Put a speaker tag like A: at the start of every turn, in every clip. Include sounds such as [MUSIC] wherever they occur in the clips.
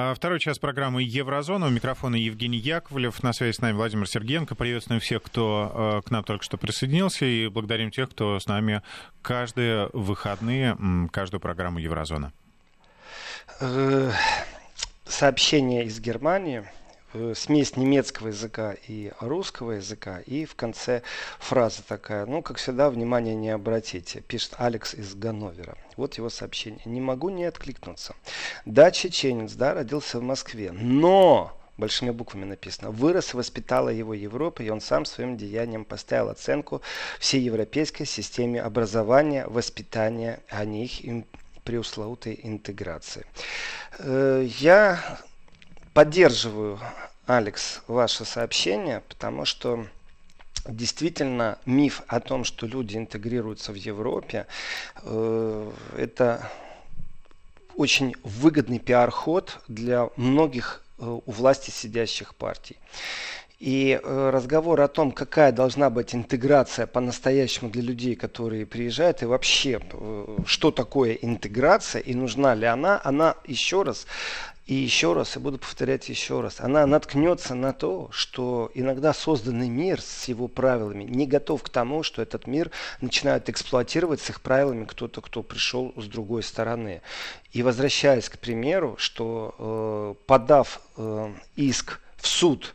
A: А, второй час программы «Еврозона». У микрофона Евгений Яковлев. На связи с нами Владимир Сергеенко. Приветствуем всех, кто а, к нам только что присоединился. И благодарим тех, кто с нами каждые выходные, каждую программу «Еврозона».
B: Э, сообщение из Германии – Э, смесь немецкого языка и русского языка. И в конце фраза такая, ну, как всегда, внимание не обратите, пишет Алекс из Ганновера. Вот его сообщение. Не могу не откликнуться. Да, чеченец, да, родился в Москве, но большими буквами написано. Вырос и воспитала его Европа, и он сам своим деянием поставил оценку всей европейской системе образования, воспитания, а не их преусловутой интеграции. Э, я поддерживаю, Алекс, ваше сообщение, потому что действительно миф о том, что люди интегрируются в Европе, э, это очень выгодный пиар-ход для многих э, у власти сидящих партий. И э, разговор о том, какая должна быть интеграция по-настоящему для людей, которые приезжают, и вообще, что такое интеграция и нужна ли она, она еще раз и еще раз, и буду повторять еще раз, она наткнется на то, что иногда созданный мир с его правилами не готов к тому, что этот мир начинают эксплуатировать с их правилами кто-то, кто пришел с другой стороны. И возвращаясь к примеру, что э, подав э, иск в суд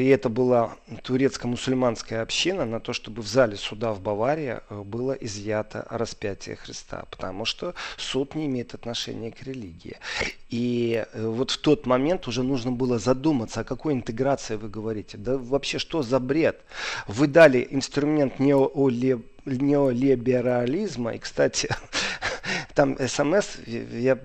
B: и это была турецко-мусульманская община на то, чтобы в зале суда в Баварии э, было изъято распятие Христа, потому что суд не имеет отношения к религии. И э, вот в тот момент уже нужно было задуматься, о какой интеграции вы говорите. Да вообще что за бред? Вы дали инструмент неолиберализма, и, кстати, [LAUGHS] там смс я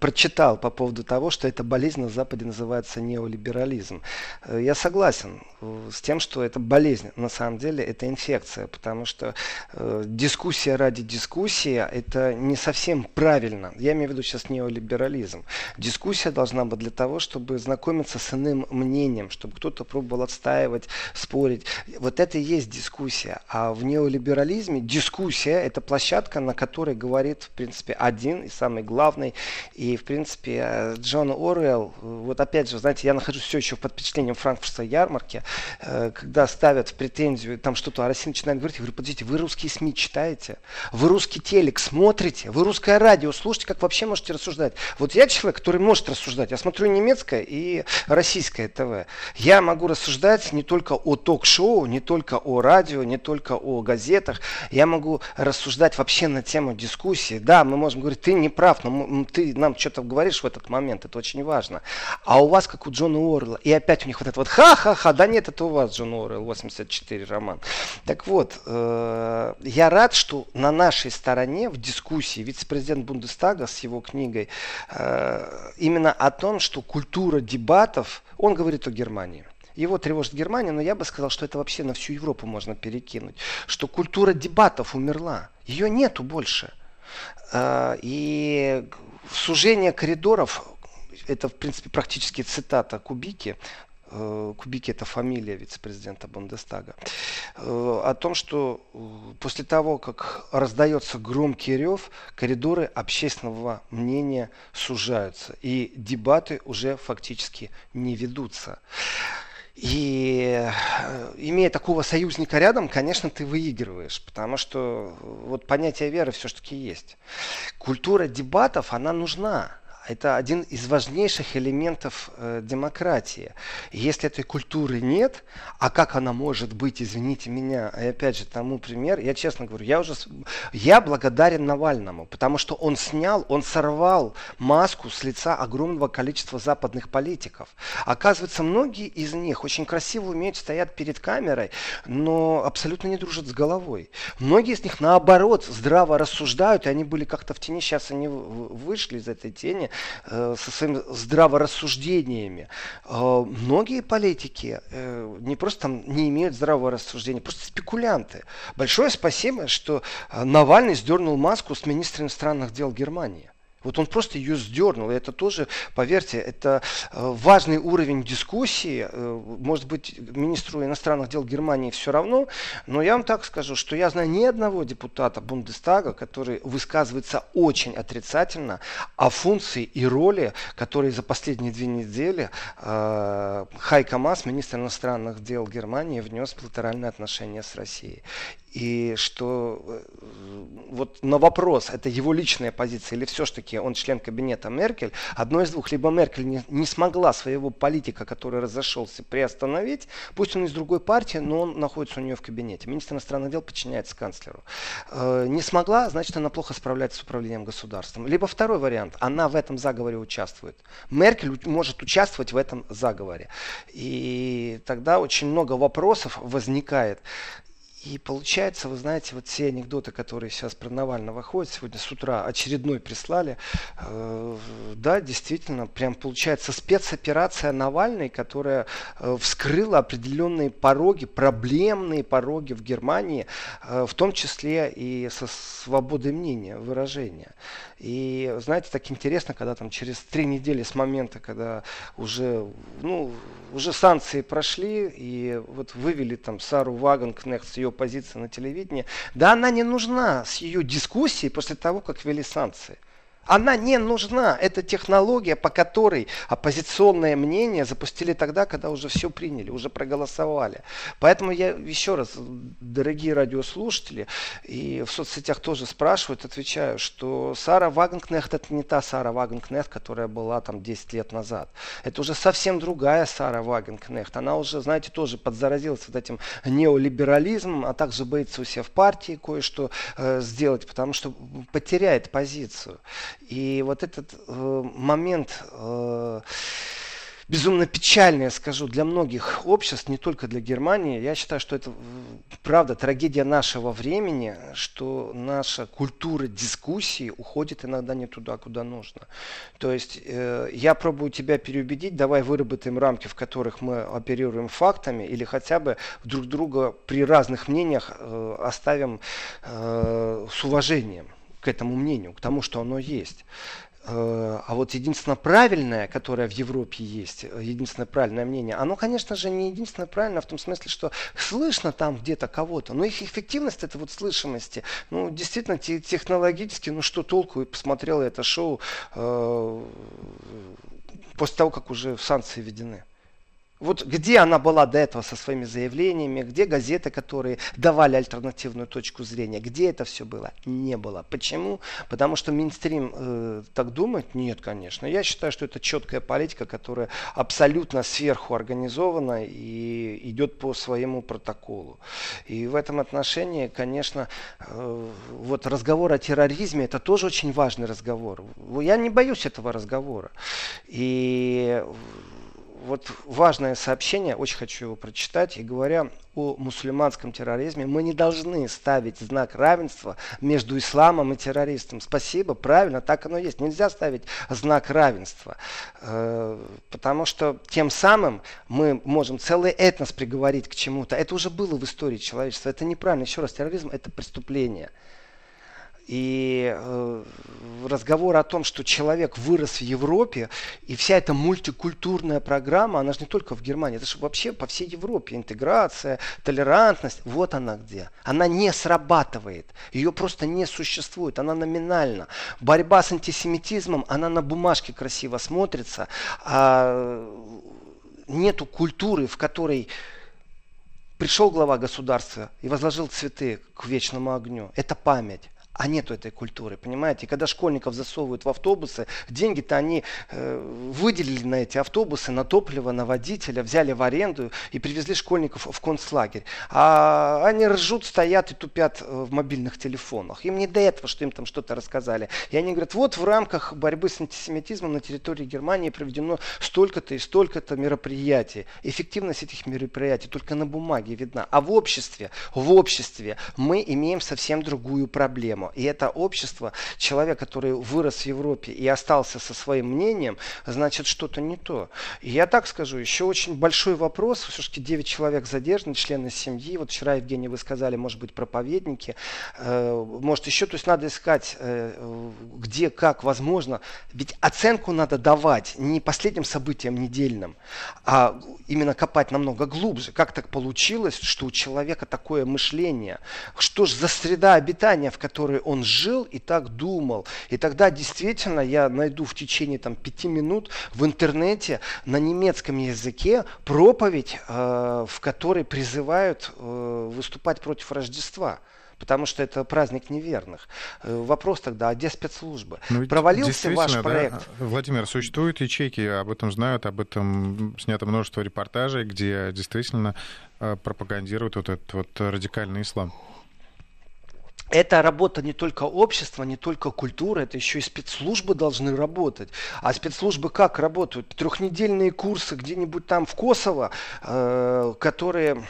B: прочитал по поводу того, что эта болезнь на Западе называется неолиберализм. Э, я согласен э, с тем, что это болезнь. На самом деле это инфекция, потому что э, дискуссия ради дискуссии это не совсем правильно. Я имею в виду сейчас неолиберализм. Дискуссия должна быть для того, чтобы знакомиться с иным мнением, чтобы кто-то пробовал отстаивать, спорить. Вот это и есть дискуссия. А в неолиберализме дискуссия это площадка, на которой говорит, в принципе, один и самый главный. И, в принципе, Джон Оруэлл, вот опять же, знаете, я нахожусь все еще под впечатлением франкфуртской ярмарки, э, когда ставят в претензию там что-то, а Россия начинает говорить, я говорю, подождите, вы русские СМИ читаете? Вы русский телек смотрите? Вы русское радио слушаете? Как вообще можете рассуждать? Вот я человек, который может рассуждать. Я смотрю немецкое и российское ТВ. Я могу рассуждать не только о ток-шоу, не только о радио, не только о газетах. Я могу рассуждать вообще на тему дискуссии. Да, мы можем говорить, ты не прав, но ты нам что-то говоришь в этот момент, это очень важно. А у вас, как у Джона Уоррелла, и опять у них вот это вот ха-ха-ха, да нет, это у вас Джон Уоррелл, 84 роман. Так вот, э, я рад, что на нашей стороне в дискуссии вице-президент Бундестага с его книгой э, именно о том, что культура дебатов, он говорит о Германии. Его тревожит Германия, но я бы сказал, что это вообще на всю Европу можно перекинуть. Что культура дебатов умерла. Ее нету больше. Э, и сужение коридоров, это, в принципе, практически цитата Кубики, э, Кубики это фамилия вице-президента Бундестага, э, о том, что после того, как раздается громкий рев, коридоры общественного мнения сужаются, и дебаты уже фактически не ведутся. И э, имея такого союзника рядом, конечно, ты выигрываешь, потому что вот понятие веры все-таки есть. Культура дебатов, она нужна это один из важнейших элементов э, демократии. Если этой культуры нет, а как она может быть, извините меня, и опять же тому пример, я честно говорю, я уже я благодарен Навальному, потому что он снял, он сорвал маску с лица огромного количества западных политиков. Оказывается, многие из них очень красиво умеют стоять перед камерой, но абсолютно не дружат с головой. Многие из них наоборот здраво рассуждают, и они были как-то в тени, сейчас они вышли из этой тени, со своими здраворассуждениями. Э, многие политики э, не просто там не имеют здравого рассуждения, просто спекулянты. Большое спасибо, что Навальный сдернул маску с министра иностранных дел Германии. Вот он просто ее сдернул. И это тоже, поверьте, это э, важный уровень дискуссии. Э, может быть, министру иностранных дел Германии все равно, но я вам так скажу, что я знаю ни одного депутата Бундестага, который высказывается очень отрицательно о функции и роли, которые за последние две недели э, Хайка Мас, министр иностранных дел Германии, внес в билатеральные отношения с Россией и что вот на вопрос, это его личная позиция или все-таки он член кабинета Меркель, одно из двух, либо Меркель не, не смогла своего политика, который разошелся, приостановить, пусть он из другой партии, но он находится у нее в кабинете. Министр иностранных дел подчиняется канцлеру. Э, не смогла, значит она плохо справляется с управлением государством. Либо второй вариант, она в этом заговоре участвует. Меркель может участвовать в этом заговоре. И тогда очень много вопросов возникает. И получается, вы знаете, вот все анекдоты, которые сейчас про Навального ходят, сегодня с утра очередной прислали, э, да, действительно, прям получается спецоперация Навальной, которая э, вскрыла определенные пороги, проблемные пороги в Германии, э, в том числе и со свободой мнения, выражения. И знаете, так интересно, когда там через три недели с момента, когда уже, ну, уже санкции прошли, и вот вывели там Сару Вагенкнехт с ее позиции на телевидении, да она не нужна с ее дискуссией после того, как ввели санкции. Она не нужна. Это технология, по которой оппозиционное мнение запустили тогда, когда уже все приняли, уже проголосовали. Поэтому я еще раз, дорогие радиослушатели, и в соцсетях тоже спрашивают, отвечаю, что Сара Вагенкнехт это не та Сара Вагенкнехт, которая была там 10 лет назад. Это уже совсем другая Сара Вагенкнехт. Она уже, знаете, тоже подзаразилась вот этим неолиберализмом, а также боится у себя в партии кое-что э, сделать, потому что потеряет позицию. И вот этот э, момент э, безумно я скажу, для многих обществ, не только для Германии. Я считаю, что это правда трагедия нашего времени, что наша культура дискуссии уходит иногда не туда, куда нужно. То есть э, я пробую тебя переубедить, давай выработаем рамки, в которых мы оперируем фактами, или хотя бы друг друга при разных мнениях э, оставим э, с уважением к этому мнению, к тому, что оно есть. Э, а вот единственное правильное, которое в Европе есть, э, единственное правильное мнение, оно, конечно же, не единственное правильное в том смысле, что слышно там где-то кого-то, но их эффективность это вот слышимости. Ну, действительно, технологически, ну что толку, и посмотрел это шоу э, после того, как уже санкции введены. Вот где она была до этого со своими заявлениями, где газеты, которые давали альтернативную точку зрения, где это все было? Не было. Почему? Потому что Минстрим э, так думает? Нет, конечно. Я считаю, что это четкая политика, которая абсолютно сверху организована и идет по своему протоколу. И в этом отношении, конечно, э, вот разговор о терроризме, это тоже очень важный разговор. Я не боюсь этого разговора. И вот важное сообщение, очень хочу его прочитать, и говоря о мусульманском терроризме, мы не должны ставить знак равенства между исламом и террористом. Спасибо, правильно, так оно есть. Нельзя ставить знак равенства, э, потому что тем самым мы можем целый этнос приговорить к чему-то. Это уже было в истории человечества, это неправильно. Еще раз, терроризм это преступление. И э, разговор о том, что человек вырос в Европе, и вся эта мультикультурная программа, она же не только в Германии, это же вообще по всей Европе. Интеграция, толерантность, вот она где. Она не срабатывает, ее просто не существует, она номинальна. Борьба с антисемитизмом, она на бумажке красиво смотрится, а нету культуры, в которой пришел глава государства и возложил цветы к вечному огню. Это память а нету этой культуры, понимаете? И когда школьников засовывают в автобусы, деньги-то они э, выделили на эти автобусы, на топливо, на водителя, взяли в аренду и привезли школьников в концлагерь. А они ржут, стоят и тупят э, в мобильных телефонах. Им не до этого, что им там что-то рассказали. И они говорят, вот в рамках борьбы с антисемитизмом на территории Германии проведено столько-то и столько-то мероприятий. Эффективность этих мероприятий только на бумаге видна. А в обществе, в обществе мы имеем совсем другую проблему проблему. И это общество, человек, который вырос в Европе и остался со своим мнением, значит, значит что-то не то. И я так скажу, еще очень большой вопрос, все-таки 9 человек задержаны, члены семьи, вот вчера, Евгений, вы сказали, может быть, проповедники, э, может еще, то есть надо искать, э, где, как, возможно, ведь оценку надо давать не последним событиям недельным, а именно копать намного глубже. Как так получилось, что у человека такое мышление? Что же за среда обитания, в которой он жил и так думал? И тогда действительно я найду в течение там, пяти минут в интернете на немецком языке проповедь, э, в которой призывают э, выступать против Рождества потому что это праздник неверных. Э, вопрос тогда, а где спецслужбы? Ну, Провалился ваш проект?
A: Да, Владимир, существуют ячейки, об этом знают, об этом снято множество репортажей, где действительно э, пропагандируют вот этот вот радикальный ислам
B: это работа не только общества, не только культуры, это еще и спецслужбы должны работать. А спецслужбы как работают? Трехнедельные курсы где-нибудь там в Косово, э, которые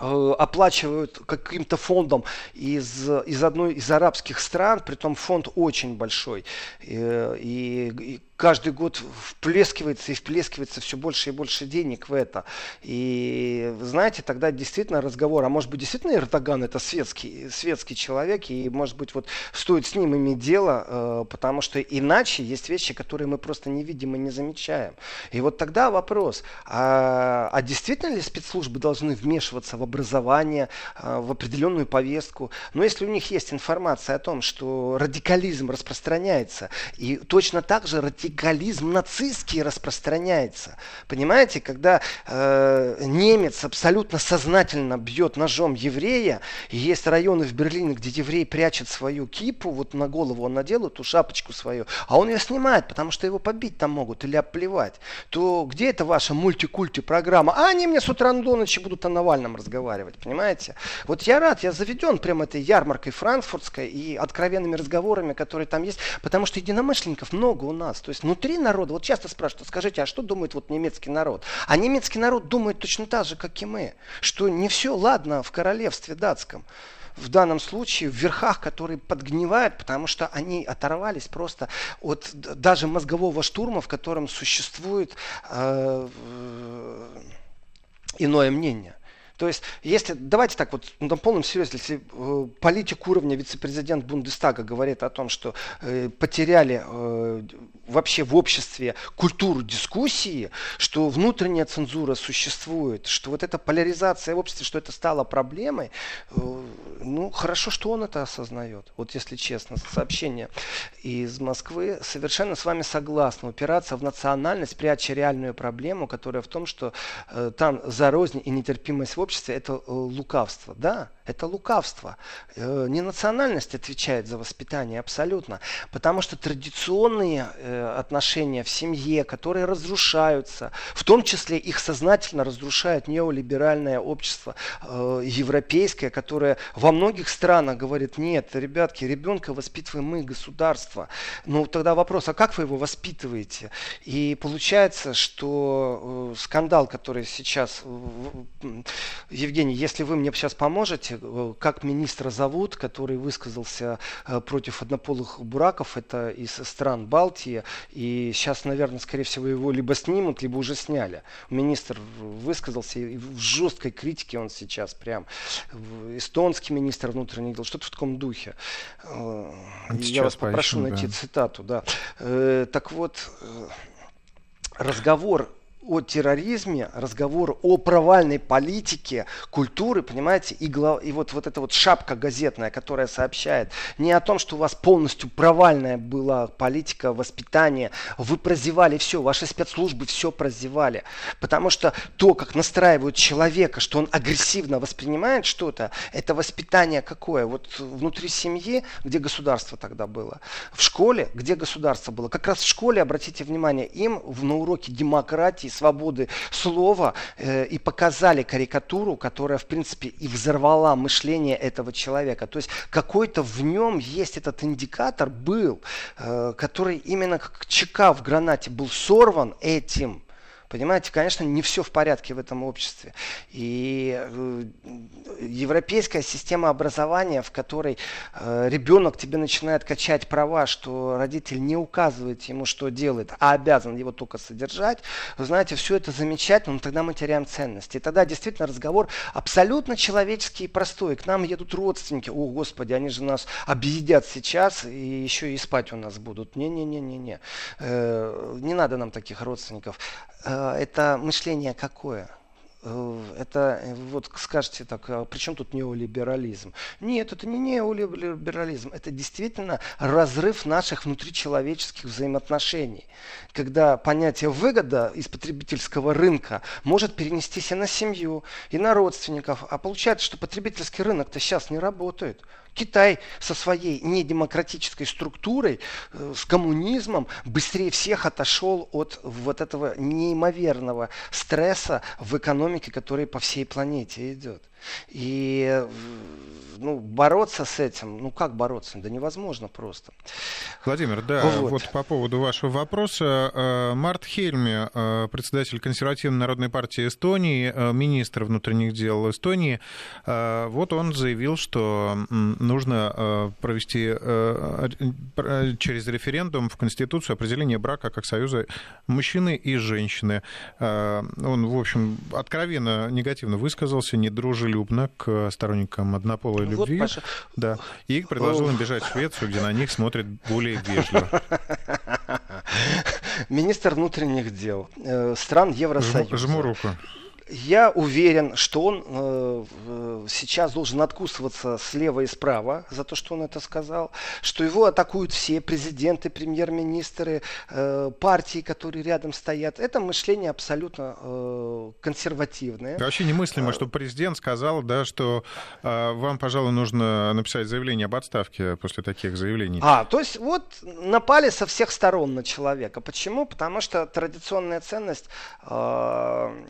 B: Э, оплачивают каким-то фондом из, из одной из арабских стран, при том фонд очень большой. И, и, каждый год вплескивается и вплескивается все больше и больше денег в это. И знаете, тогда действительно разговор, а может быть действительно Эрдоган это светский, светский человек, и может быть вот стоит с ним иметь дело, э, потому что иначе есть вещи, которые мы просто не видим и не замечаем. И вот тогда вопрос, а, а действительно ли спецслужбы должны вмешиваться в образование, э, в определенную повестку? Но если у них есть информация о том, что радикализм распространяется, и точно так же радикализм радикализм нацистский распространяется. Понимаете, когда э, немец абсолютно сознательно бьет ножом еврея, и есть районы в Берлине, где еврей прячет свою кипу, вот на голову он надел эту шапочку свою, а он ее снимает, потому что его побить там могут или обплевать, то где это ваша мультикульти программа? А они мне с утра до ночи будут о Навальном разговаривать, понимаете? Вот я рад, я заведен прямо этой ярмаркой франкфуртской и откровенными разговорами, которые там есть, потому что единомышленников много у нас. То есть есть внутри народа, вот часто спрашивают, скажите, а что думает вот немецкий народ? А немецкий народ думает точно так же, как и мы, что не все ладно в королевстве датском в данном случае в верхах, которые подгнивают, потому что они оторвались просто от даже мозгового штурма, в котором существует э, иное мнение. То есть, если, давайте так вот, на полном серьезе, если э, политик уровня вице-президент Бундестага говорит о том, что э, потеряли э, вообще в обществе культуру дискуссии, что внутренняя цензура существует, что вот эта поляризация в обществе, что это стало проблемой, э, ну, хорошо, что он это осознает. Вот если честно, сообщение из Москвы. Совершенно с вами согласна. Упираться в национальность, пряча реальную проблему, которая в том, что э, там за рознь и нетерпимость в обществе, это э, лукавство. Да, это лукавство. Э, не национальность отвечает за воспитание абсолютно, потому что традиционные э, отношения в семье, которые разрушаются, в том числе их сознательно разрушает неолиберальное общество европейское, которое во многих странах говорит, нет, ребятки, ребенка воспитываем мы, государство. Ну тогда вопрос, а как вы его воспитываете? И получается, что скандал, который сейчас, Евгений, если вы мне сейчас поможете, Э, как министра зовут, который высказался э, против однополых бураков, это из стран Балтии, и сейчас, наверное, скорее всего, его либо снимут, либо уже сняли. Министр высказался, и в жесткой критике он сейчас прям. Эстонский министр внутренних дел, что-то в таком духе. Э, сейчас Я вас попрошу найти да. цитату, да. Так вот, разговор о терроризме, разговор о провальной политике, культуры, понимаете, и, глав, и вот, вот эта вот шапка газетная, которая сообщает не о том, что у вас полностью провальная была политика воспитания, вы прозевали все, ваши спецслужбы все прозевали, потому что то, как настраивают человека, что он агрессивно воспринимает что-то, это воспитание какое? Вот внутри семьи, где государство тогда было, в школе, где государство было, как раз в школе, обратите внимание, им на уроке демократии, свободы слова э, и показали карикатуру, которая, в принципе, и взорвала мышление этого человека. То есть какой-то в нем есть этот индикатор был, э, который именно как чека в гранате был сорван этим Понимаете, конечно, не все в порядке в этом обществе. И э, европейская система образования, в которой э, ребенок тебе начинает качать права, что родитель не указывает ему, что делает, а обязан его только содержать, вы знаете, все это замечательно, но тогда мы теряем ценности. И тогда действительно разговор абсолютно человеческий и простой. К нам едут родственники, о господи, они же нас объедят сейчас и еще и спать у нас будут. Не-не-не-не-не. Э, не надо нам таких родственников. Э, это мышление какое? Э, это вот скажете так, а при чем тут неолиберализм? Нет, это не неолиберализм, это действительно разрыв наших внутричеловеческих взаимоотношений, когда понятие выгода из потребительского рынка может перенестись и на семью, и на родственников, а получается, что потребительский рынок-то сейчас не работает. Китай со своей недемократической структурой, э, с коммунизмом, быстрее всех отошел от вот этого неимоверного стресса в экономике, который по всей планете идет. И ну, бороться с этим, ну как бороться? Да невозможно просто.
A: Владимир, да, вот, вот по поводу вашего вопроса. Э, Март Хельме, э, председатель консервативной народной партии Эстонии, э, министр внутренних дел Эстонии, вот он заявил, что нужно провести через референдум в Конституцию определение брака как союза мужчины и женщины. Он, в общем, откровенно негативно высказался, не дружил дружелюбно к сторонникам однополой ну, любви. Вот, Паша. Да. И предложил им бежать в Швецию, где на них смотрят более вежливо.
B: Министр внутренних дел э, стран Евросоюза.
A: Жму руку
B: я уверен, что он э, сейчас должен откусываться слева и справа за то, что он это сказал, что его атакуют все президенты, премьер-министры, э, партии, которые рядом стоят. Это мышление абсолютно э, консервативное.
A: Вообще немыслимо, что президент сказал, да, что э, вам, пожалуй, нужно написать заявление об отставке после таких заявлений.
B: А, то есть вот напали со всех сторон на человека. Почему? Потому что традиционная ценность э,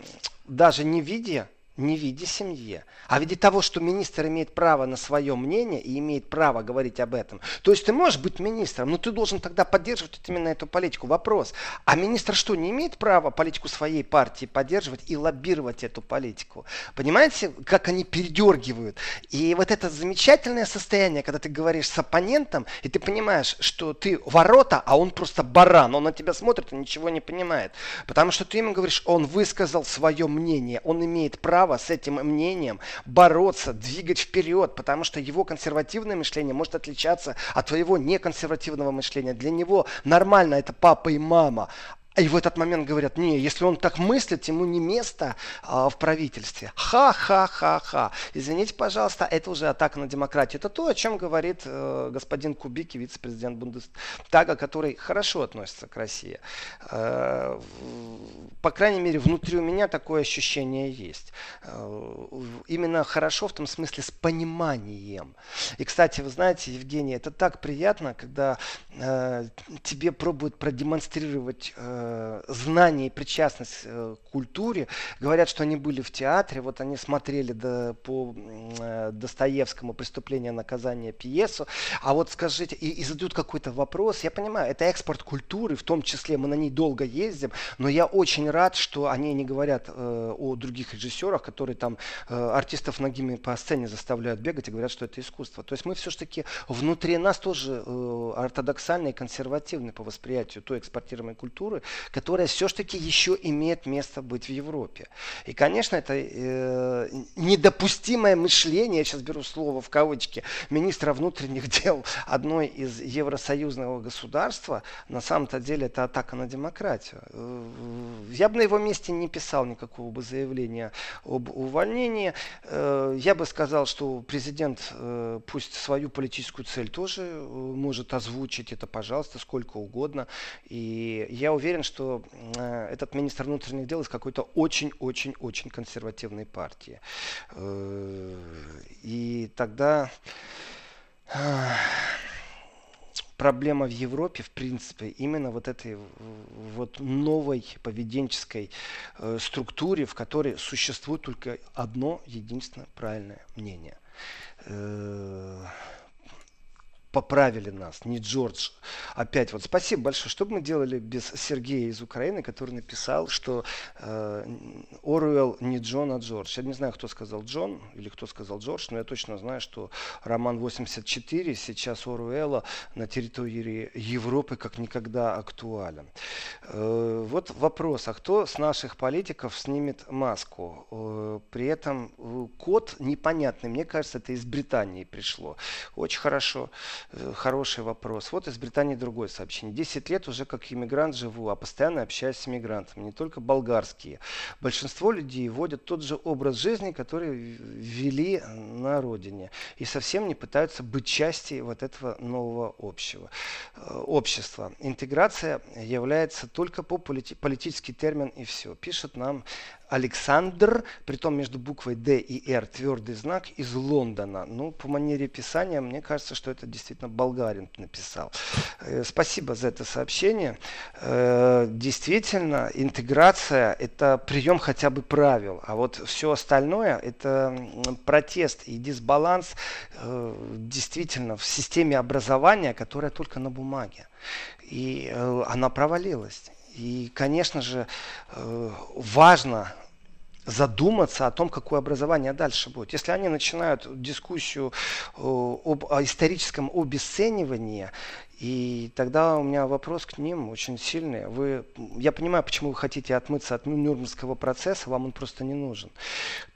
B: даже не видя не в виде семьи, а в виде того, что министр имеет право на свое мнение и имеет право говорить об этом. То есть ты можешь быть министром, но ты должен тогда поддерживать именно эту политику. Вопрос, а министр что, не имеет права политику своей партии поддерживать и лоббировать эту политику? Понимаете, как они передергивают? И вот это замечательное состояние, когда ты говоришь с оппонентом, и ты понимаешь, что ты ворота, а он просто баран, он на тебя смотрит и ничего не понимает. Потому что ты ему говоришь, он высказал свое мнение, он имеет право право с этим мнением бороться, двигать вперед, потому что его консервативное мышление может отличаться от твоего неконсервативного мышления. Для него нормально это папа и мама, и в этот момент говорят, не, если он так мыслит, ему не место а, в правительстве. Ха-ха-ха-ха. Извините, пожалуйста, это уже атака на демократию. Это то, о чем говорит э, господин Кубики, вице-президент Бундестага, который хорошо относится к России. Э, по крайней мере, внутри у меня такое ощущение есть. Э, именно хорошо в том смысле с пониманием. И, кстати, вы знаете, Евгений, это так приятно, когда э, тебе пробуют продемонстрировать э, э, знание и причастность э, к культуре. Говорят, что они были в театре, вот они смотрели до, по э, Достоевскому «Преступление, наказание» пьесу. А вот скажите, и, и задают какой-то вопрос. Я понимаю, это экспорт культуры, в том числе мы на ней долго ездим, но я очень рад, что они не говорят э, о других режиссерах, которые там э, артистов ногими по сцене заставляют бегать и говорят, что это искусство. То есть мы все-таки внутри нас тоже э, ортодоксальные и консервативные по восприятию той экспортируемой культуры, которая все-таки еще имеет место быть в Европе. И, конечно, это э, недопустимое мышление, я сейчас беру слово в кавычки, министра внутренних [LAUGHS] дел одной из евросоюзного государства, на самом-то деле это атака на демократию. Э, я бы на его месте не писал никакого бы заявления об увольнении. Э, я бы сказал, что президент э, пусть свою политическую цель тоже может озвучить, это, пожалуйста, сколько угодно. И я уверен, уверен, что э, этот министр внутренних дел из какой-то очень-очень-очень консервативной партии. Э, и тогда проблема в Европе, в принципе, именно вот этой вот новой поведенческой э, структуре, в которой существует только одно единственное правильное мнение. Э, поправили нас, не Джордж. Опять вот спасибо большое. Что бы мы делали без Сергея из Украины, который написал, что э, Оруэлл не Джон, а Джордж. Я не знаю, кто сказал Джон или кто сказал Джордж, но я точно знаю, что роман 84 сейчас Оруэлла на территории Европы как никогда актуален. Э, вот вопрос, а кто с наших политиков снимет маску? Э, при этом э, код непонятный. Мне кажется, это из Британии пришло. Очень хорошо. Э, хороший вопрос. Вот из Британии другое сообщение. Десять лет уже как иммигрант живу, а постоянно общаюсь с иммигрантами, не только болгарские. Большинство людей вводят тот же образ жизни, который ввели на родине. И совсем не пытаются быть частью вот этого нового общего, э, общества. Интеграция является только по полити- политический термин и все. Пишет нам Александр, притом между буквой Д и Р твердый знак из Лондона. Ну, по манере писания, мне кажется, что это действительно болгарин написал. Э, спасибо за это сообщение. Э, действительно, интеграция – это прием хотя бы правил, а вот все остальное – это протест и дисбаланс э, действительно в системе образования, которая только на бумаге. И она провалилась. И, конечно же, э, важно задуматься о том, какое образование дальше будет. Если они начинают дискуссию э, об историческом обесценивании, и тогда у меня вопрос к ним очень сильный. Вы, я понимаю, почему вы хотите отмыться от Нюрнбергского процесса, вам он просто не нужен.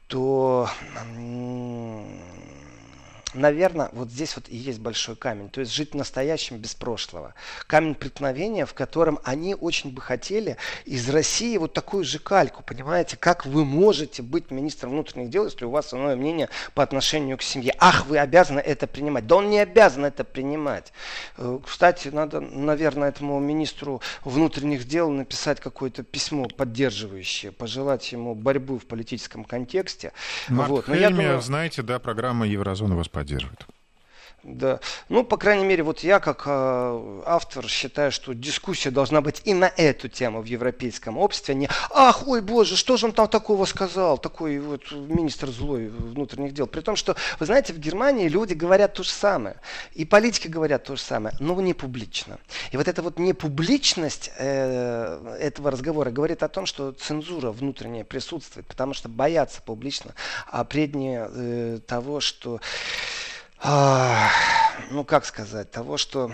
B: То наверное, вот здесь вот и есть большой камень. То есть жить настоящим без прошлого. Камень преткновения, в котором они очень бы хотели из России вот такую же кальку. Понимаете, как вы можете быть министром внутренних дел, если у вас иное мнение по отношению к семье. Ах, вы обязаны это принимать. Да он не обязан это принимать. Э, кстати, надо, наверное, этому министру внутренних дел написать какое-то письмо поддерживающее, пожелать ему борьбы в политическом контексте.
A: Марк вот. Но Хельме, я думаю... знаете, да, программа Еврозона вас поддерживает.
B: Да. Ну, по крайней мере, вот я как э, автор считаю, что дискуссия должна быть и на эту тему в европейском обществе. А не, ах, ой, боже, что же он там такого сказал, такой вот министр злой внутренних дел. При том, что, вы знаете, в Германии люди говорят то же самое. И политики говорят то же самое, но не публично. И вот эта вот непубличность э, этого разговора говорит о том, что цензура внутренняя присутствует, потому что боятся публично, а преднее э, того, что ну как сказать, того, что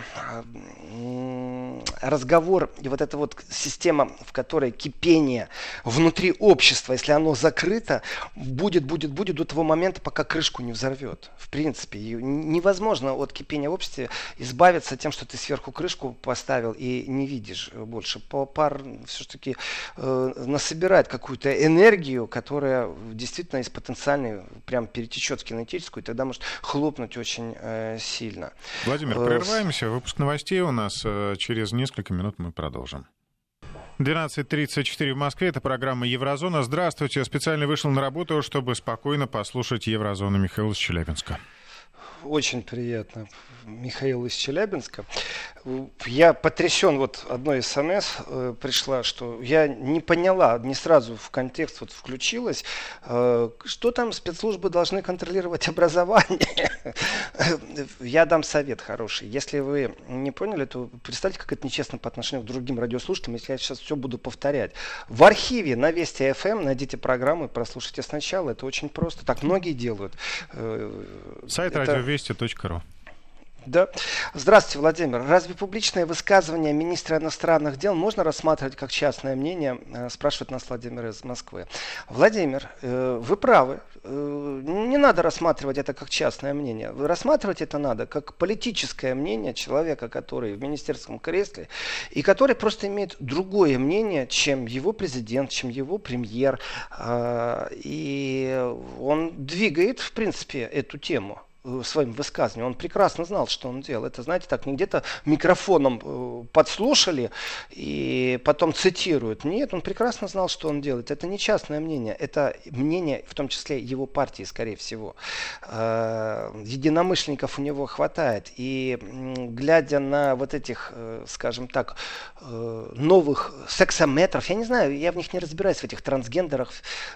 B: разговор и вот эта вот система, в которой кипение внутри общества, если оно закрыто, будет, будет, будет до того момента, пока крышку не взорвет. В принципе, невозможно от кипения в обществе избавиться тем, что ты сверху крышку поставил и не видишь больше. Пар все-таки э, насобирает какую-то энергию, которая действительно из потенциальной прям перетечет в кинетическую, и тогда может хлопнуть очень э, сильно.
A: Владимир, э, прерываемся. Выпуск новостей у нас э, через несколько минут мы продолжим. 12.34 в Москве. Это программа «Еврозона». Здравствуйте. Специально вышел на работу, чтобы спокойно послушать «Еврозону» Михаила Челябинска.
B: Очень приятно. Михаил из Челябинска. Я потрясен, вот одной смс э, пришла, что я не поняла, не сразу в контекст вот включилась, э, что там спецслужбы должны контролировать [LAUGHS] образование. я дам совет хороший. Если вы не поняли, то представьте, как это нечестно по отношению к другим радиослушателям, если я сейчас все буду повторять. В архиве на Вести FM эм найдите программы, прослушайте сначала. Это очень просто. Так многие делают.
A: Э, Сайт это... радиовести.ру
B: да. Здравствуйте, Владимир. Разве публичное высказывание министра иностранных дел можно рассматривать как частное мнение? Э, спрашивает нас Владимир из Москвы. Владимир, э, вы правы. Э, не надо рассматривать это как частное мнение. Рассматривать это надо как политическое мнение человека, который в министерском кресле и который просто имеет другое мнение, чем его президент, чем его премьер. И он двигает, в принципе, эту тему. Э, своим высказыванием. Он прекрасно знал, что он делал. Это, знаете, так не где-то микрофоном э, подслушали и потом цитируют. Нет, он прекрасно знал, что он делает. Это не частное мнение. Это мнение, в том числе его партии, скорее всего. Э, единомышленников у него хватает. И глядя на вот этих, скажем так, новых сексометров, я не знаю, я в них не разбираюсь, в этих трансгендерах.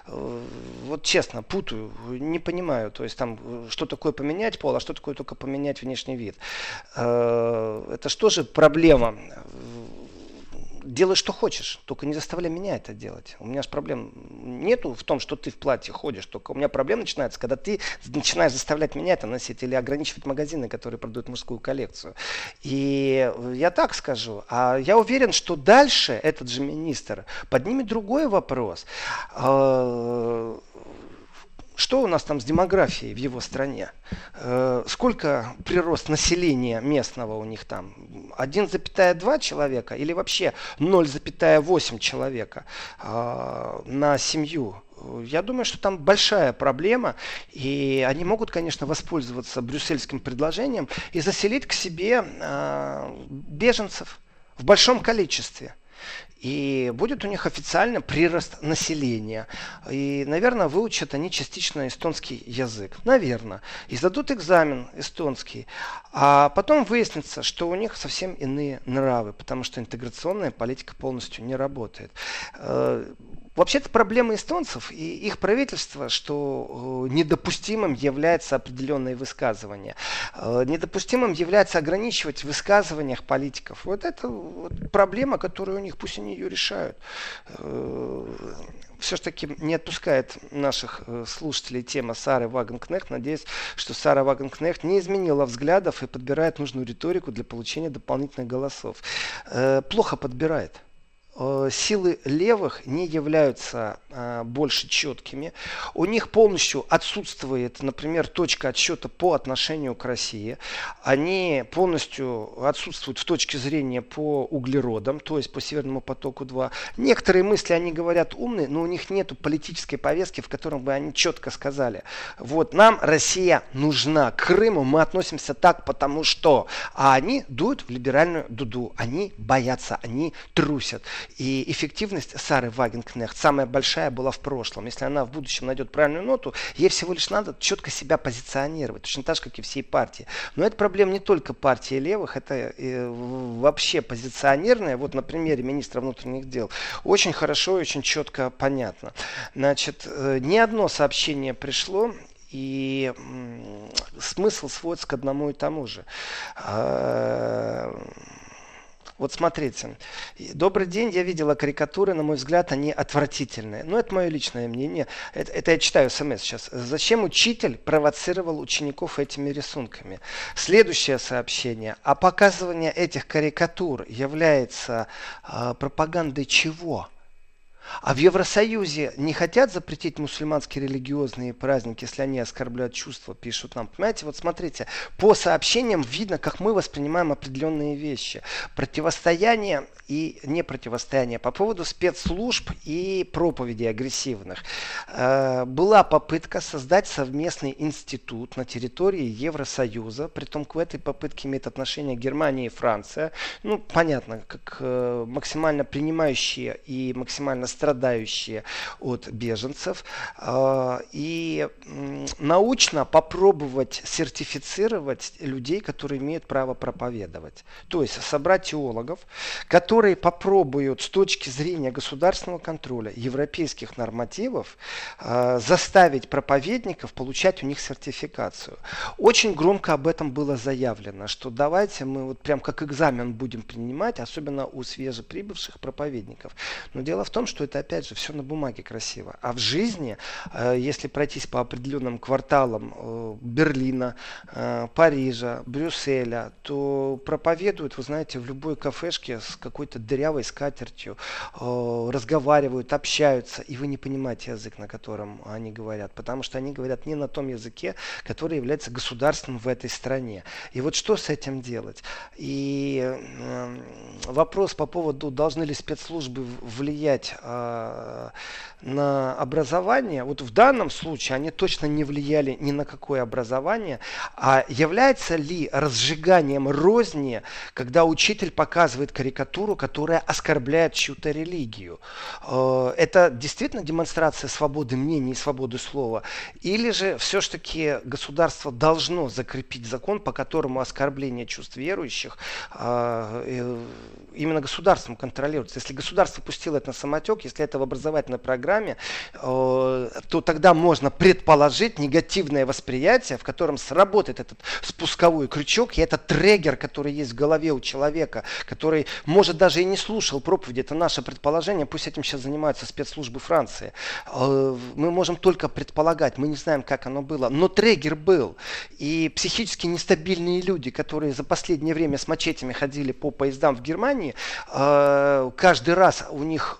B: Вот честно, путаю, не понимаю. То есть там что такое поменялось поменять пол, а что такое только поменять внешний вид. Э, это что же проблема? делай, что хочешь, только не заставляй меня это делать. У меня же проблем нету в том, что ты в платье ходишь, только у меня проблема начинается, когда ты начинаешь заставлять меня это носить или ограничивать магазины, которые продают мужскую коллекцию. И я так скажу. А я уверен, что дальше этот же министр поднимет другой вопрос а, что у нас там с демографией в его стране? Э, сколько прирост населения местного у них там? 1,2 человека или вообще 0,8 человека э, на семью? Я думаю, что там большая проблема, и они могут, конечно, воспользоваться брюссельским предложением и заселить к себе э, беженцев в большом количестве. И будет у них официально прирост населения. И, наверное, выучат они частично эстонский язык. Наверное. И сдадут экзамен эстонский. А потом выяснится, что у них совсем иные нравы, потому что интеграционная политика полностью не работает. Вообще-то проблема эстонцев и их правительства, что э, недопустимым является определенные высказывания. Э, недопустимым является ограничивать в высказываниях политиков. Вот это вот проблема, которую у них, пусть они ее решают. Э, все-таки не отпускает наших слушателей тема Сары Вагенкнехт. Надеюсь, что Сара Вагенкнехт не изменила взглядов и подбирает нужную риторику для получения дополнительных голосов. Плохо подбирает. Э, силы левых не являются э, больше четкими. У них полностью отсутствует, например, точка отсчета по отношению к России. Они полностью отсутствуют в точке зрения по углеродам, то есть по Северному потоку-2. Некоторые мысли они говорят умные, но у них нет политической повестки, в котором бы они четко сказали, вот нам Россия нужна, к Крыму мы относимся так, потому что. А они дуют в либеральную дуду, они боятся, они трусят. И эффективность Сары Вагенкнехт самая большая была в прошлом. Если она в будущем найдет правильную ноту, ей всего лишь надо четко себя позиционировать, точно так же, как и всей партии. Но это проблема не только партии левых, это э, вообще позиционерная. Вот на примере министра внутренних дел очень хорошо и очень четко понятно. Значит, э, ни одно сообщение пришло и смысл сводится к одному и тому же. Вот смотрите, добрый день, я видела карикатуры, на мой взгляд, они отвратительные. Но ну, это мое личное мнение. Это, это я читаю смс сейчас. Зачем учитель провоцировал учеников этими рисунками? Следующее сообщение. А показывание этих карикатур является э, пропагандой чего? А в Евросоюзе не хотят запретить мусульманские религиозные праздники, если они оскорбляют чувства, пишут нам. Понимаете, вот смотрите, по сообщениям видно, как мы воспринимаем определенные вещи. Противостояние и не противостояние по поводу спецслужб и проповедей агрессивных. Э, была попытка создать совместный институт на территории Евросоюза, притом к этой попытке имеет отношение Германия и Франция. Ну, понятно, как э, максимально принимающие и максимально страдающие от беженцев, а, и научно попробовать сертифицировать людей, которые имеют право проповедовать. То есть собрать теологов, которые попробуют с точки зрения государственного контроля, европейских нормативов, а, заставить проповедников получать у них сертификацию. Очень громко об этом было заявлено, что давайте мы вот прям как экзамен будем принимать, особенно у свежеприбывших проповедников. Но дело в том, что это опять же все на бумаге красиво. А в жизни, э, если пройтись по определенным кварталам э, Берлина, э, Парижа, Брюсселя, то проповедуют, вы знаете, в любой кафешке с какой-то дырявой скатертью, разговаривают, общаются, и вы не понимаете язык, на котором они говорят, потому что они говорят не на том языке, который является государственным в этой стране. И вот что с этим делать? И вопрос по поводу, должны ли спецслужбы влиять на образование, вот в данном случае они точно не влияли ни на какое образование, а является ли разжиганием розни, когда учитель показывает карикатуру, которая оскорбляет чью-то религию? Э, это действительно демонстрация свободы мнений и свободы слова? Или же все-таки государство должно закрепить закон, по которому оскорбление чувств верующих э, именно государством контролируется? Если государство пустило это на самотек, если это в образовательной программе, то тогда можно предположить негативное восприятие, в котором сработает этот спусковой крючок и этот триггер, который есть в голове у человека, который, может, даже и не слушал проповеди, это наше предположение, пусть этим сейчас занимаются спецслужбы Франции. Мы можем только предполагать, мы не знаем, как оно было, но триггер был. И психически нестабильные люди, которые за последнее время с мачетями ходили по поездам в Германии, э, каждый раз у них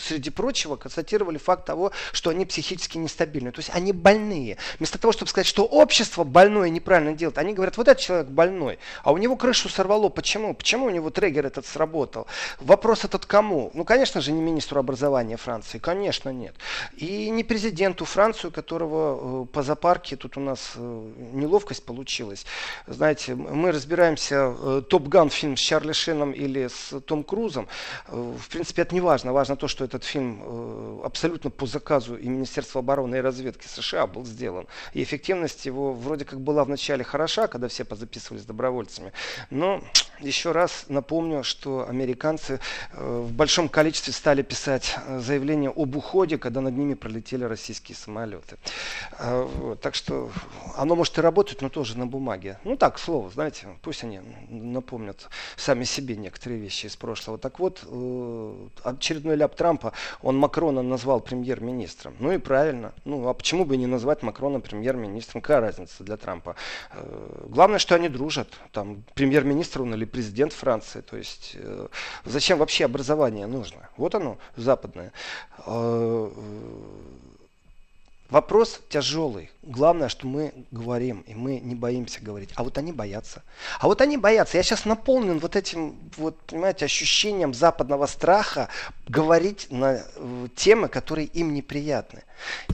B: среди прочего, констатировали факт того, что они психически нестабильны. То есть они больные. Вместо того, чтобы сказать, что общество больное неправильно делает, они говорят, вот этот человек больной, а у него крышу сорвало. Почему? Почему у него триггер этот сработал? Вопрос этот кому? Ну, конечно же, не министру образования Франции. Конечно, нет. И не президенту Франции, у которого э, по запарке тут у нас э, неловкость получилась. Знаете, мы разбираемся, э, Топ Ган фильм с Чарли Шином или с Том Крузом. В принципе, это не важно. Важно то, что этот фильм э, абсолютно по заказу и Министерства обороны и разведки США был сделан. И эффективность его вроде как была вначале хороша, когда все позаписывались добровольцами. Но еще раз напомню, что американцы э, в большом количестве стали писать э, заявления об уходе, когда над ними пролетели российские самолеты. Так что оно может и работать, но тоже на бумаге. Ну так, слово, знаете, пусть они напомнят сами себе некоторые вещи из прошлого. Так вот, очередной ляп Трампа Трампа, он Макрона назвал премьер-министром. Ну и правильно. Ну а почему бы не назвать Макрона премьер-министром? Какая разница для Трампа? Э, главное, что они дружат. Там премьер-министр он или президент Франции. То есть э, зачем вообще образование нужно? Вот оно, западное. Вопрос тяжелый. Главное, что мы говорим, и мы не боимся говорить. А вот они боятся. А вот они боятся. Я сейчас наполнен вот этим, вот, понимаете, ощущением западного страха говорить на темы, которые им неприятны.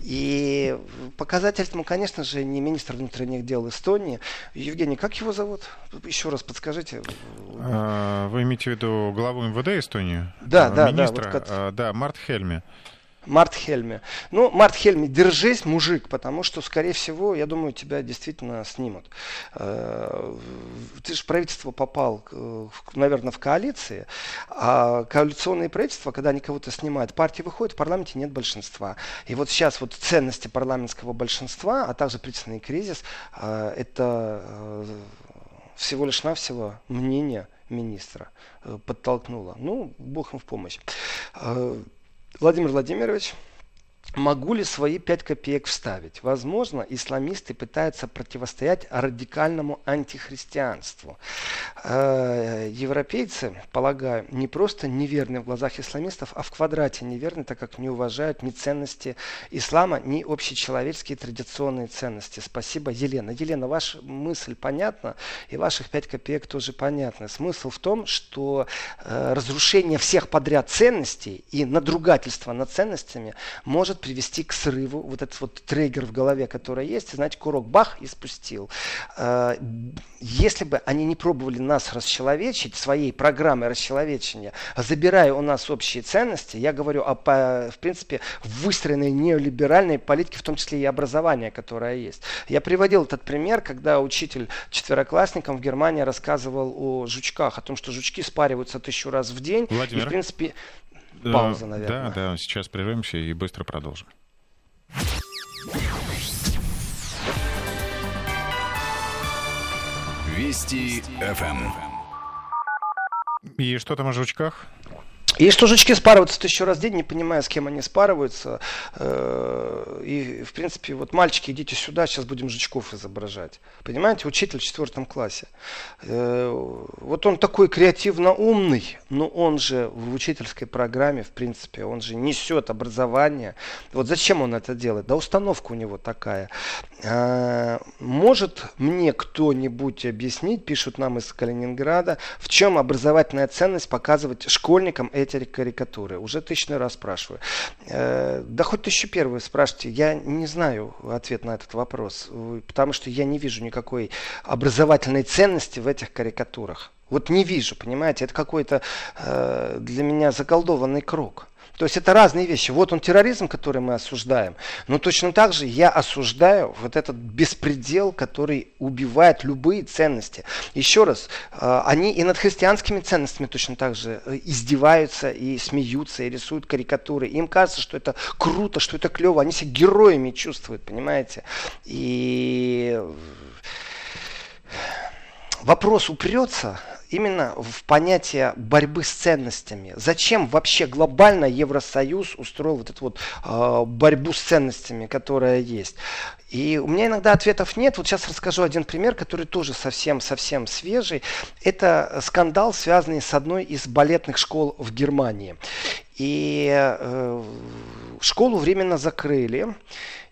B: И показательством, конечно же, не министр внутренних дел Эстонии. Евгений, как его зовут? Еще раз подскажите.
A: А, вы имеете в виду главу МВД Эстонии?
B: Да, да,
A: министра?
B: да. Вот,
A: а, да, Март Хельме.
B: Март Хельме. Ну, Март Хельме, держись, мужик, потому что, скорее всего, я думаю, тебя действительно снимут. Э, ты же в правительство попал, наверное, в коалиции, а коалиционные правительства, когда они кого-то снимают, партии выходят, в парламенте нет большинства. И вот сейчас вот ценности парламентского большинства, а также председательный кризис, э, это э, всего лишь навсего мнение министра подтолкнуло. Ну, бог им в помощь. Владимир Владимирович, Могу ли свои 5 копеек вставить? Возможно, исламисты пытаются противостоять радикальному антихристианству. Э, европейцы, полагаю, не просто неверны в глазах исламистов, а в квадрате неверны, так как не уважают ни ценности ислама, ни общечеловеческие традиционные ценности. Спасибо, Елена. Елена, ваша мысль понятна, и ваших 5 копеек тоже понятны. Смысл в том, что э, разрушение всех подряд ценностей и надругательство над ценностями может привести к срыву, вот этот вот триггер в голове, который есть, знаете, курок бах и спустил. Э, если бы они не пробовали нас расчеловечить, своей программой расчеловечения, забирая у нас общие ценности, я говорю о, в принципе, выстроенной неолиберальной политике, в том числе и образования, которое есть. Я приводил этот пример, когда учитель четвероклассникам в Германии рассказывал о жучках, о том, что жучки спариваются тысячу раз в день.
A: Владимир.
B: И, в принципе, пауза, наверное.
A: Да, да, сейчас прервемся и быстро продолжим.
C: Вести ФМ.
A: И что там о жучках?
B: И что жучки спарываются тысячу раз в день, не понимая, с кем они спарываются. Э, и, в принципе, вот мальчики, идите сюда, сейчас будем жучков изображать. Понимаете, учитель в четвертом классе. Э, вот он такой креативно умный, но он же в учительской программе, в принципе, он же несет образование. Вот зачем он это делает? Да установка у него такая. Э, может мне кто-нибудь объяснить, пишут нам из Калининграда, в чем образовательная ценность показывать школьникам эти карикатуры. Уже тысячный раз спрашиваю. Э, да хоть тысячу первый спрашивайте. Я не знаю ответ на этот вопрос, потому что я не вижу никакой образовательной ценности в этих карикатурах. Вот не вижу, понимаете, это какой-то э, для меня заколдованный круг. То есть это разные вещи. Вот он терроризм, который мы осуждаем, но точно так же я осуждаю вот этот беспредел, который убивает любые ценности. Еще раз, э, они и над христианскими ценностями точно так же э, издеваются и смеются, и рисуют карикатуры. Им кажется, что это круто, что это клево. Они себя героями чувствуют, понимаете? И вопрос упрется именно в понятие борьбы с ценностями. Зачем вообще глобально Евросоюз устроил вот эту вот э, борьбу с ценностями, которая есть? И у меня иногда ответов нет. Вот сейчас расскажу один пример, который тоже совсем-совсем свежий. Это скандал, связанный с одной из балетных школ в Германии. И э, школу временно закрыли.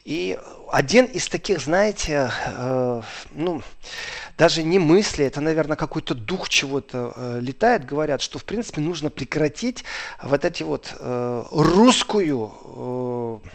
B: И один из таких, знаете, э, ну, даже не мысли, это, наверное, какой-то дух чего-то э, летает, говорят, что, в принципе, нужно прекратить вот эти вот э, русскую э,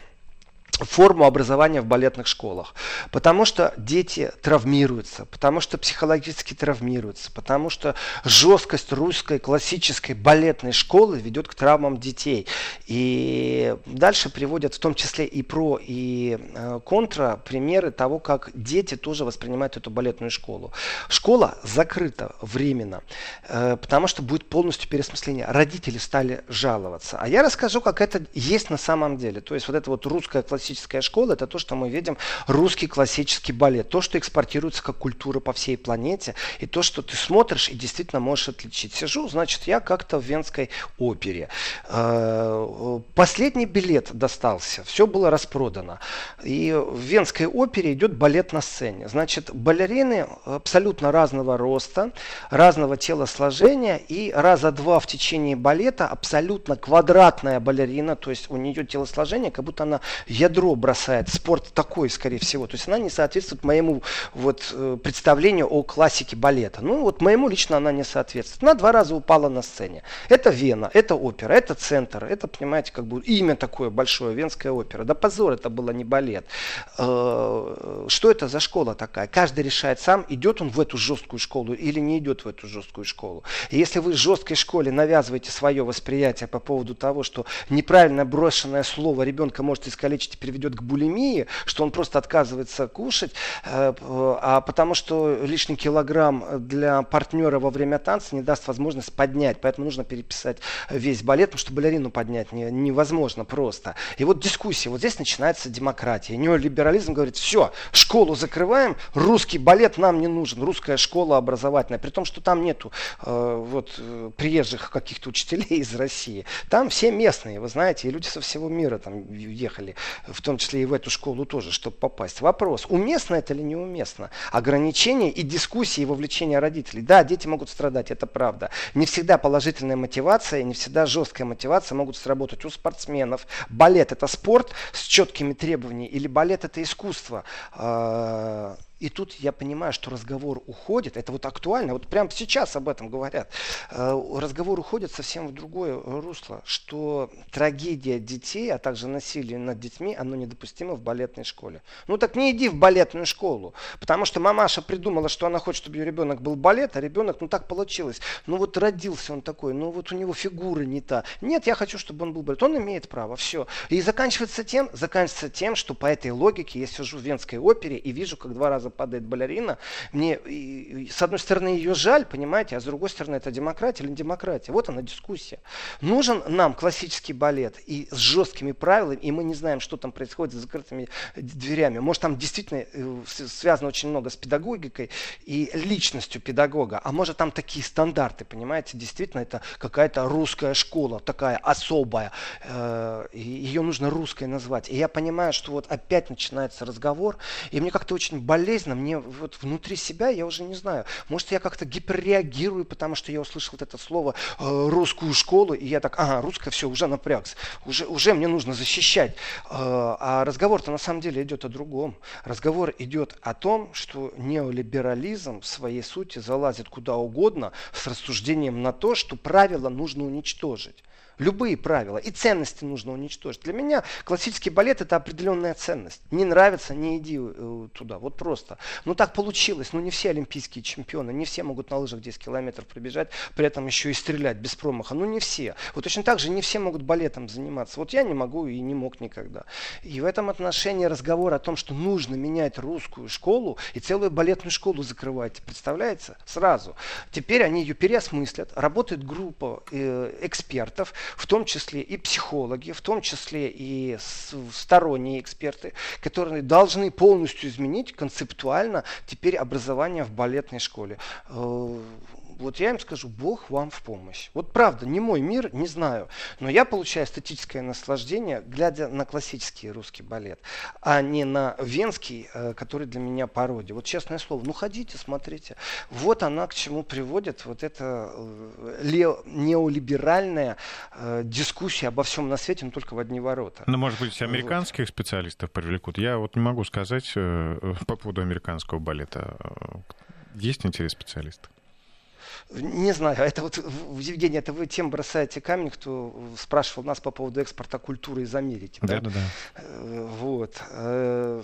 B: форму образования в балетных школах. Потому что дети травмируются, потому что психологически травмируются, потому что жесткость русской классической балетной школы ведет к травмам детей. И дальше приводят в том числе и про, и э, контра примеры того, как дети тоже воспринимают эту балетную школу. Школа закрыта временно, э, потому что будет полностью переосмысление. Родители стали жаловаться. А я расскажу, как это есть на самом деле. То есть вот это вот русская классическая классическая школа, это то, что мы видим русский классический балет, то, что экспортируется как культура по всей планете, и то, что ты смотришь и действительно можешь отличить. Сижу, значит, я как-то в Венской опере. Э, последний билет достался, все было распродано. И в Венской опере идет балет на сцене. Значит, балерины абсолютно разного роста, разного телосложения, и раза два в течение балета абсолютно квадратная балерина, то есть у нее телосложение, как будто она ядро ядро бросает. Спорт такой, скорее всего. То есть она не соответствует моему вот, э, представлению о классике балета. Ну, вот моему лично она не соответствует. Она два раза упала на сцене. Это Вена, это опера, это центр. Это, понимаете, как бы имя такое большое, Венская опера. Да позор, это было не балет. Э, что это за школа такая? Каждый решает сам, идет он в эту жесткую школу или не идет в эту жесткую школу. И если вы жесткой школе навязываете свое восприятие по поводу того, что неправильно брошенное слово ребенка может искалечить приведет к булимии, что он просто отказывается кушать, э, а потому что лишний килограмм для партнера во время танца не даст возможность поднять. Поэтому нужно переписать весь балет, потому что балерину поднять не, невозможно просто. И вот дискуссия, вот здесь начинается демократия. Неолиберализм говорит, все, школу закрываем, русский балет нам не нужен, русская школа образовательная, при том, что там нету э, вот, э, приезжих каких-то учителей из России. Там все местные, вы знаете, и люди со всего мира там ехали в том числе и в эту школу тоже, чтобы попасть. Вопрос, уместно это или неуместно? Ограничения и дискуссии и вовлечение родителей. Да, дети могут страдать, это правда. Не всегда положительная мотивация, не всегда жесткая мотивация могут сработать у спортсменов. Балет это спорт с четкими требованиями или балет это искусство? И тут я понимаю, что разговор уходит, это вот актуально, вот прямо сейчас об этом говорят. Э, разговор уходит совсем в другое русло, что трагедия детей, а также насилие над детьми, оно недопустимо в балетной школе. Ну так не иди в балетную школу, потому что мамаша придумала, что она хочет, чтобы ее ребенок был балет, а ребенок, ну так получилось. Ну вот родился он такой, ну вот у него фигура не та. Нет, я хочу, чтобы он был балет. Он имеет право, все. И заканчивается тем, заканчивается тем, что по этой логике я сижу в Венской опере и вижу, как два раза падает балерина. Мне, и, и, с одной стороны, ее жаль, понимаете, а с другой стороны, это демократия или не демократия. Вот она дискуссия. Нужен нам классический балет и с жесткими правилами, и мы не знаем, что там происходит за закрытыми дверями. Может, там действительно э, связано очень много с педагогикой и личностью педагога, а может, там такие стандарты, понимаете, действительно, это какая-то русская школа, такая особая, э, ее нужно русской назвать. И я понимаю, что вот опять начинается разговор, и мне как-то очень болезненно болезненно, мне вот внутри себя, я уже не знаю, может я как-то гиперреагирую, потому что я услышал вот это слово э, русскую школу, и я так, ага, русская, все, уже напрягся, уже, уже мне нужно защищать. Э, а разговор-то на самом деле идет о другом. Разговор идет о том, что неолиберализм в своей сути залазит куда угодно с рассуждением на то, что правила нужно уничтожить. Любые правила. И ценности нужно уничтожить. Для меня классический балет это определенная ценность. Не нравится, не иди э, туда. Вот просто. Ну так получилось. Ну не все олимпийские чемпионы, не все могут на лыжах 10 километров пробежать, при этом еще и стрелять без промаха. Ну не все. Вот точно так же не все могут балетом заниматься. Вот я не могу и не мог никогда. И в этом отношении разговор о том, что нужно менять русскую школу и целую балетную школу закрывать, представляете? Сразу. Теперь они ее переосмыслят. Работает группа э, экспертов, в том числе и психологи, в том числе и сторонние эксперты, которые должны полностью изменить концептуально теперь образование в балетной школе. Вот я им скажу, Бог вам в помощь. Вот правда, не мой мир, не знаю. Но я получаю эстетическое наслаждение, глядя на классический русский балет, а не на венский, э, который для меня пародия. Вот честное слово, ну ходите, смотрите. Вот она к чему приводит вот эта э, неолиберальная э, дискуссия обо всем на свете, но только в одни ворота.
A: Ну, может быть, американских вот. специалистов привлекут. Я вот не могу сказать по поводу американского балета. Есть интерес специалистов?
B: Не знаю, это вот, Евгений, это вы тем бросаете камень, кто спрашивал нас по поводу экспорта культуры из Америки.
A: Да, да, да.
B: Э, вот. Э,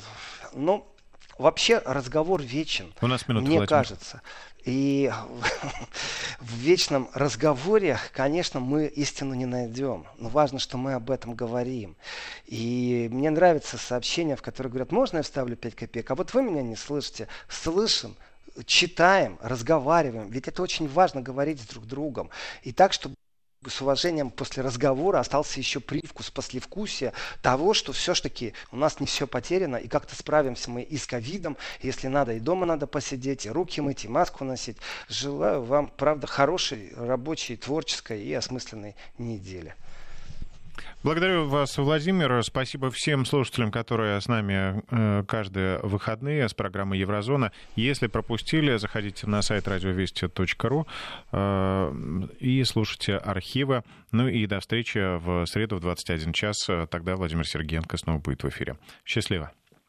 B: Но ну, вообще разговор вечен.
A: У нас минута,
B: Мне
A: Владимир.
B: кажется. И [LAUGHS] в вечном разговоре, конечно, мы истину не найдем. Но важно, что мы об этом говорим. И мне нравится сообщение, в которое говорят, можно я вставлю 5 копеек? А вот вы меня не слышите. Слышим, читаем, разговариваем. Ведь это очень важно говорить с друг другом. И так, чтобы с уважением после разговора остался еще привкус, послевкусия того, что все-таки у нас не все потеряно, и как-то справимся мы и с ковидом, если надо, и дома надо посидеть, и руки мыть, и маску носить. Желаю вам, правда, хорошей, рабочей, творческой и осмысленной недели.
A: Благодарю вас, Владимир. Спасибо всем слушателям, которые с нами э, каждые выходные с программой Еврозона. Если пропустили, заходите на сайт радиовести.ру э, и слушайте архивы. Ну и до встречи в среду в 21 час. Тогда Владимир Сергеенко снова будет в эфире. Счастливо.